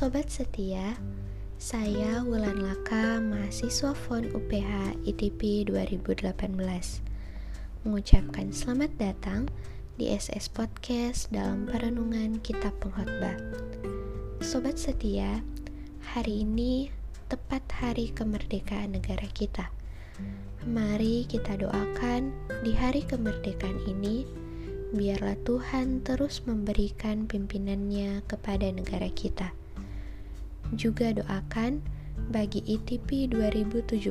Sobat setia, saya Wulan Laka, mahasiswa FON UPH ITP 2018 Mengucapkan selamat datang di SS Podcast dalam perenungan Kitab Pengkhotbah. Sobat setia, hari ini tepat hari kemerdekaan negara kita. Mari kita doakan di hari kemerdekaan ini biarlah Tuhan terus memberikan pimpinannya kepada negara kita. Juga doakan bagi ITP 2017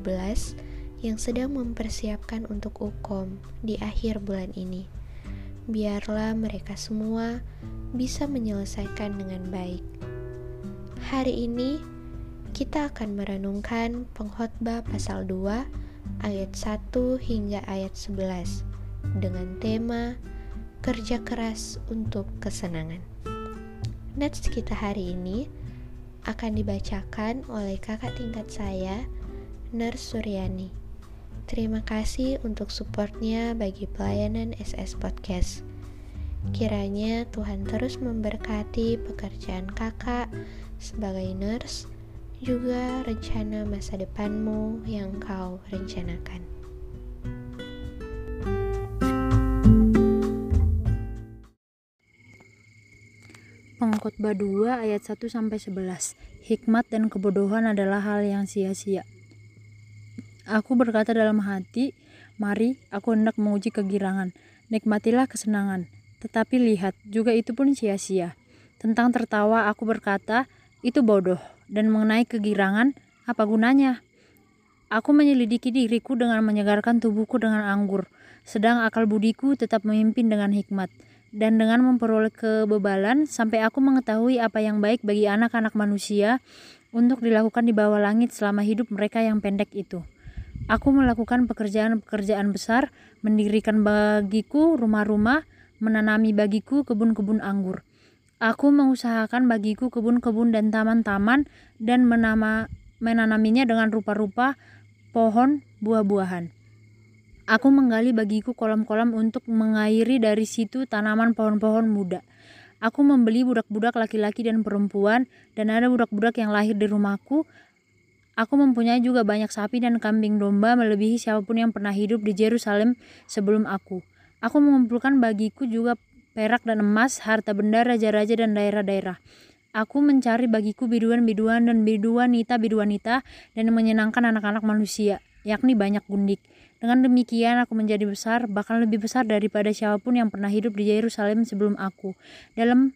yang sedang mempersiapkan untuk UKOM di akhir bulan ini. Biarlah mereka semua bisa menyelesaikan dengan baik. Hari ini kita akan merenungkan pengkhotbah pasal 2 ayat 1 hingga ayat 11 dengan tema kerja keras untuk kesenangan. Nats kita hari ini akan dibacakan oleh kakak tingkat saya, Ners Suryani. Terima kasih untuk supportnya bagi pelayanan SS Podcast. Kiranya Tuhan terus memberkati pekerjaan kakak sebagai nurse, juga rencana masa depanmu yang kau rencanakan. Pengkhotbah 2 ayat 1 sampai 11. Hikmat dan kebodohan adalah hal yang sia-sia. Aku berkata dalam hati, mari aku hendak menguji kegirangan. Nikmatilah kesenangan. Tetapi lihat, juga itu pun sia-sia. Tentang tertawa aku berkata, itu bodoh. Dan mengenai kegirangan, apa gunanya? Aku menyelidiki diriku dengan menyegarkan tubuhku dengan anggur, sedang akal budiku tetap memimpin dengan hikmat dan dengan memperoleh kebebalan sampai aku mengetahui apa yang baik bagi anak-anak manusia untuk dilakukan di bawah langit selama hidup mereka yang pendek itu. Aku melakukan pekerjaan-pekerjaan besar, mendirikan bagiku rumah-rumah, menanami bagiku kebun-kebun anggur. Aku mengusahakan bagiku kebun-kebun dan taman-taman dan menama, menanaminya dengan rupa-rupa pohon buah-buahan. Aku menggali bagiku kolam-kolam untuk mengairi dari situ tanaman pohon-pohon muda. Aku membeli budak-budak laki-laki dan perempuan, dan ada budak-budak yang lahir di rumahku. Aku mempunyai juga banyak sapi dan kambing domba melebihi siapa pun yang pernah hidup di Yerusalem sebelum aku. Aku mengumpulkan bagiku juga perak dan emas, harta benda raja-raja dan daerah-daerah. Aku mencari bagiku biduan-biduan dan biduanita-biduanita dan menyenangkan anak-anak manusia, yakni banyak gundik. Dengan demikian aku menjadi besar, bahkan lebih besar daripada siapa pun yang pernah hidup di Yerusalem sebelum aku. Dalam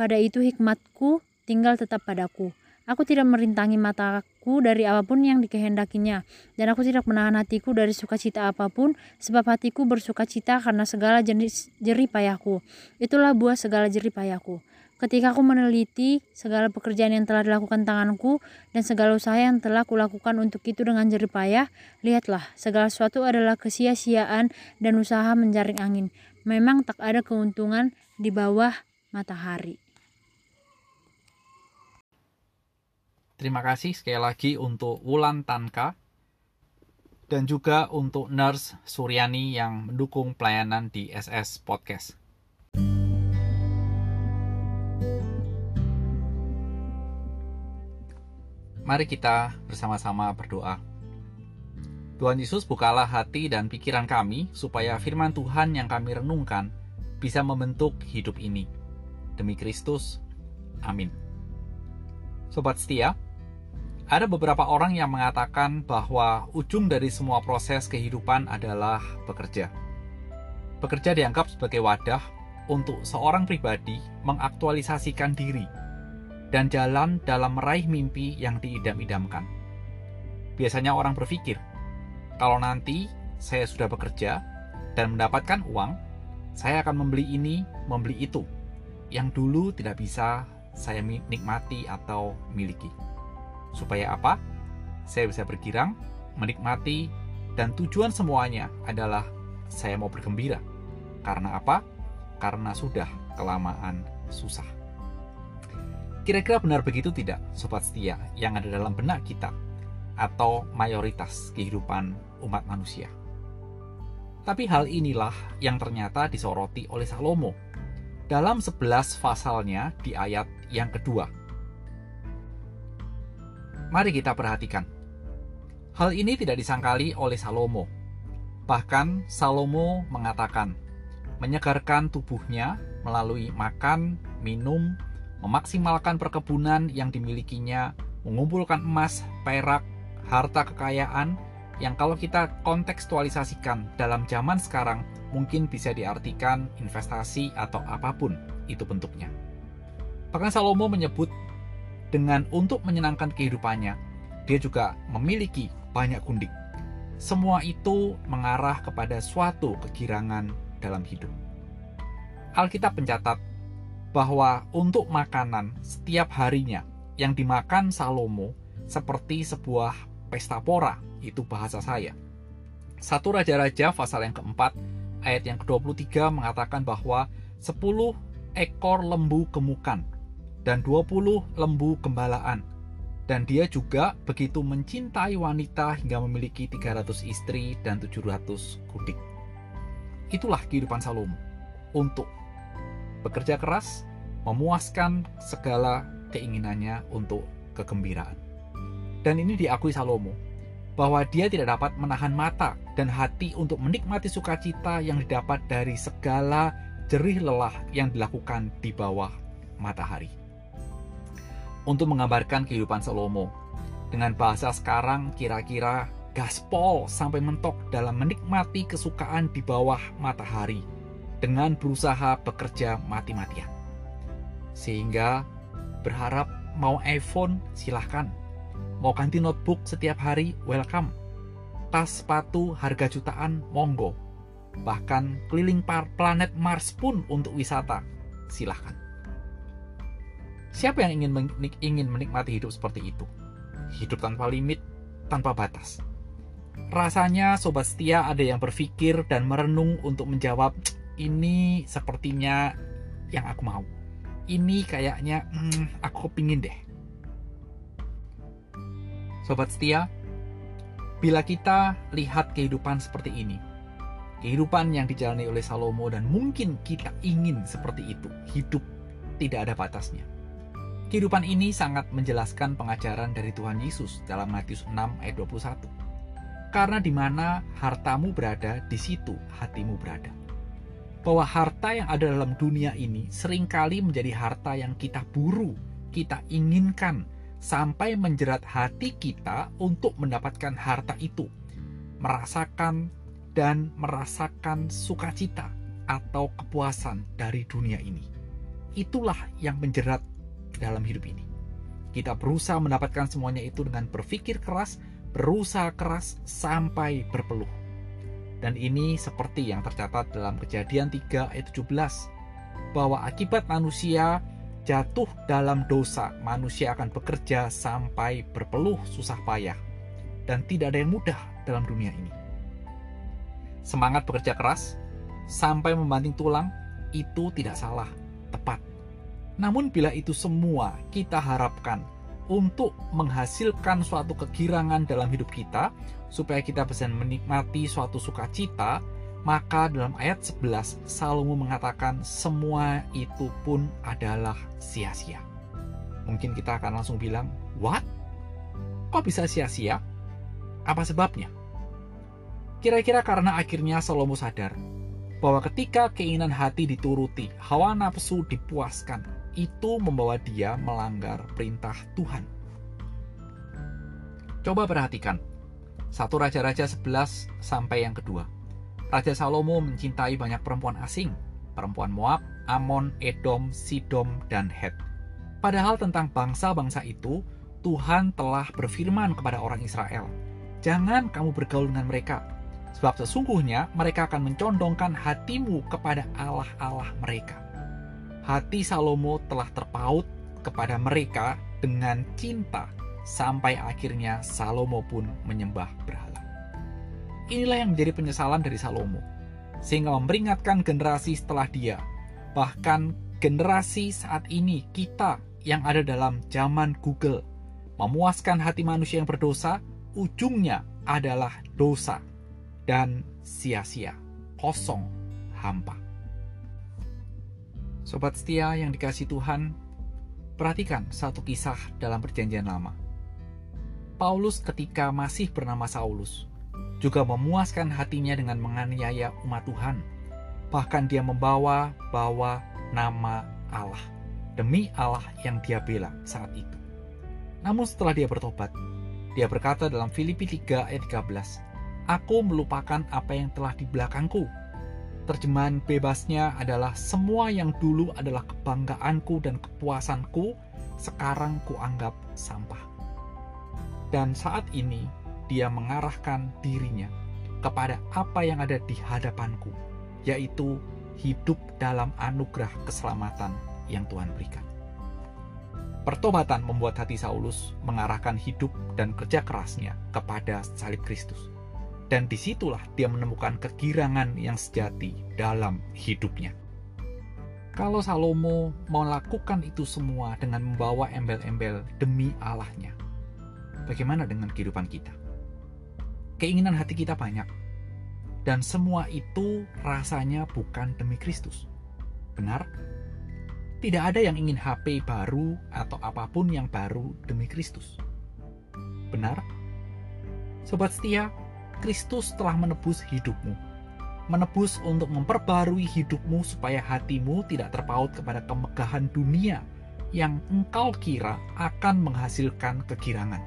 pada itu hikmatku tinggal tetap padaku. Aku tidak merintangi mataku dari apa pun yang dikehendakinya, dan aku tidak menahan hatiku dari sukacita apa pun, sebab hatiku bersukacita karena segala jenis jerih payahku. Itulah buah segala jerih payahku. Ketika aku meneliti segala pekerjaan yang telah dilakukan tanganku dan segala usaha yang telah kulakukan untuk itu dengan jerih payah, lihatlah, segala sesuatu adalah kesia-siaan dan usaha menjaring angin. Memang tak ada keuntungan di bawah matahari. Terima kasih sekali lagi untuk Wulan Tanka dan juga untuk Nurse Suryani yang mendukung pelayanan di SS Podcast. Mari kita bersama-sama berdoa. Tuhan Yesus bukalah hati dan pikiran kami supaya firman Tuhan yang kami renungkan bisa membentuk hidup ini. Demi Kristus, amin. Sobat setia, ada beberapa orang yang mengatakan bahwa ujung dari semua proses kehidupan adalah bekerja. Bekerja dianggap sebagai wadah untuk seorang pribadi mengaktualisasikan diri dan jalan dalam meraih mimpi yang diidam-idamkan. Biasanya orang berpikir, kalau nanti saya sudah bekerja dan mendapatkan uang, saya akan membeli ini, membeli itu, yang dulu tidak bisa saya nikmati atau miliki. Supaya apa? Saya bisa bergirang, menikmati, dan tujuan semuanya adalah saya mau bergembira. Karena apa? Karena sudah kelamaan susah. Kira-kira benar begitu tidak, sobat setia, yang ada dalam benak kita atau mayoritas kehidupan umat manusia? Tapi hal inilah yang ternyata disoroti oleh Salomo dalam 11 pasalnya di ayat yang kedua. Mari kita perhatikan. Hal ini tidak disangkali oleh Salomo. Bahkan Salomo mengatakan, menyegarkan tubuhnya melalui makan, minum, memaksimalkan perkebunan yang dimilikinya, mengumpulkan emas, perak, harta kekayaan yang kalau kita kontekstualisasikan dalam zaman sekarang mungkin bisa diartikan investasi atau apa pun itu bentuknya. Bahkan Salomo menyebut dengan untuk menyenangkan kehidupannya, dia juga memiliki banyak gundik. Semua itu mengarah kepada suatu kegirangan dalam hidup. Alkitab mencatat bahwa untuk makanan setiap harinya yang dimakan Salomo seperti sebuah pesta pora, itu bahasa saya. Satu Raja-Raja pasal yang keempat, ayat yang ke-23 mengatakan bahwa 10 ekor lembu gemukan dan 20 lembu gembalaan. Dan dia juga begitu mencintai wanita hingga memiliki 300 istri dan 700 kudik. Itulah kehidupan Salomo. Untuk bekerja keras, memuaskan segala keinginannya untuk kegembiraan. Dan ini diakui Salomo, bahwa dia tidak dapat menahan mata dan hati untuk menikmati sukacita yang didapat dari segala jerih lelah yang dilakukan di bawah matahari untuk menggambarkan kehidupan Salomo. Dengan bahasa sekarang kira-kira gaspol sampai mentok dalam menikmati kesukaan di bawah matahari dengan berusaha bekerja mati-matian. Sehingga berharap mau iPhone silahkan, mau ganti notebook setiap hari welcome, tas sepatu harga jutaan monggo, bahkan keliling planet Mars pun untuk wisata silahkan. Siapa yang ingin ingin menikmati hidup seperti itu? Hidup tanpa limit, tanpa batas. Rasanya sobat setia ada yang berpikir dan merenung untuk menjawab, ini sepertinya yang aku mau. Ini kayaknya hmm, aku kepingin deh. Sobat setia, bila kita lihat kehidupan seperti ini, kehidupan yang dijalani oleh Salomo dan mungkin kita ingin seperti itu, hidup tidak ada batasnya Kehidupan ini sangat menjelaskan pengajaran dari Tuhan Yesus dalam Matius 6 ayat 21. Karena di mana hartamu berada, di situ hatimu berada. Bahwa harta yang ada dalam dunia ini sering kali menjadi harta yang kita buru, kita inginkan, sampai menjerat hati kita untuk mendapatkan harta itu. Merasakan dan merasakan sukacita atau kepuasan dari dunia ini. Itulah yang menjerat dalam hidup ini. Kita berusaha mendapatkan semuanya itu dengan berpikir keras, berusaha keras sampai berpeluh. Dan ini seperti yang tercatat dalam kejadian 3 ayat 17, bahwa akibat manusia jatuh dalam dosa, manusia akan bekerja sampai berpeluh susah payah. Dan tidak ada yang mudah dalam dunia ini. Semangat bekerja keras sampai membanting tulang itu tidak salah, tepat. Namun bila itu semua kita harapkan untuk menghasilkan suatu kegirangan dalam hidup kita, supaya kita bisa menikmati suatu sukacita, maka dalam ayat 11 Salomo mengatakan semua itu pun adalah sia-sia. Mungkin kita akan langsung bilang, "What? Kok bisa sia-sia? Apa sebabnya?" Kira-kira karena akhirnya Salomo sadar bahwa ketika keinginan hati dituruti, hawa nafsu dipuaskan, itu membawa dia melanggar perintah Tuhan. Coba perhatikan. Satu Raja-Raja 11 sampai yang kedua. Raja Salomo mencintai banyak perempuan asing, perempuan Moab, Amon, Edom, Sidom, dan Het. Padahal tentang bangsa-bangsa itu, Tuhan telah berfirman kepada orang Israel, "Jangan kamu bergaul dengan mereka, sebab sesungguhnya mereka akan mencondongkan hatimu kepada Allah-Allah mereka." Hati Salomo telah terpaut kepada mereka dengan cinta sampai akhirnya Salomo pun menyembah berhala. Inilah yang menjadi penyesalan dari Salomo, sehingga memperingatkan generasi setelah dia, bahkan generasi saat ini kita yang ada dalam zaman Google, memuaskan hati manusia yang berdosa, ujungnya adalah dosa dan sia-sia, kosong, hampa. Sobat setia yang dikasih Tuhan, perhatikan satu kisah dalam perjanjian lama. Paulus ketika masih bernama Saulus juga memuaskan hatinya dengan menganiaya umat Tuhan. Bahkan dia membawa bawa nama Allah demi Allah yang dia bela saat itu. Namun setelah dia bertobat, dia berkata dalam Filipi 3 ayat 13, Aku melupakan apa yang telah di belakangku. Terjemahan bebasnya adalah semua yang dulu adalah kebanggaanku dan kepuasanku, sekarang kuanggap sampah. Dan saat ini dia mengarahkan dirinya kepada apa yang ada di hadapanku, yaitu hidup dalam anugerah keselamatan yang Tuhan berikan. Pertobatan membuat hati Saulus mengarahkan hidup dan kerja kerasnya kepada salib Kristus. Dan di situlah dia menemukan kegirangan yang sejati dalam hidupnya. Kalau Salomo melakukan itu semua dengan membawa embel-embel demi Allahnya, bagaimana dengan kehidupan kita? Keinginan hati kita banyak, dan semua itu rasanya bukan demi Kristus. Benar? Tidak ada yang ingin HP baru atau apa pun yang baru demi Kristus. Benar? Sobat setia, Kristus telah menebus hidupmu. Menebus untuk memperbarui hidupmu supaya hatimu tidak terpaut kepada kemegahan dunia yang engkau kira akan menghasilkan kegirangan.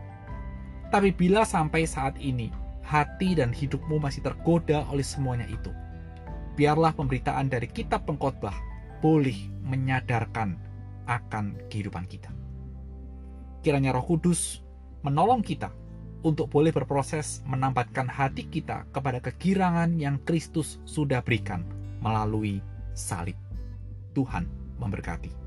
Tapi bila sampai saat ini hati dan hidupmu masih tergoda oleh semuanya itu, biarlah pemberitaan dari kitab pengkhotbah boleh menyadarkan akan kehidupan kita. Kiranya Roh Kudus menolong kita untuk boleh berproses menambatkan hati kita kepada kegirangan yang Kristus sudah berikan melalui salib. Tuhan memberkati.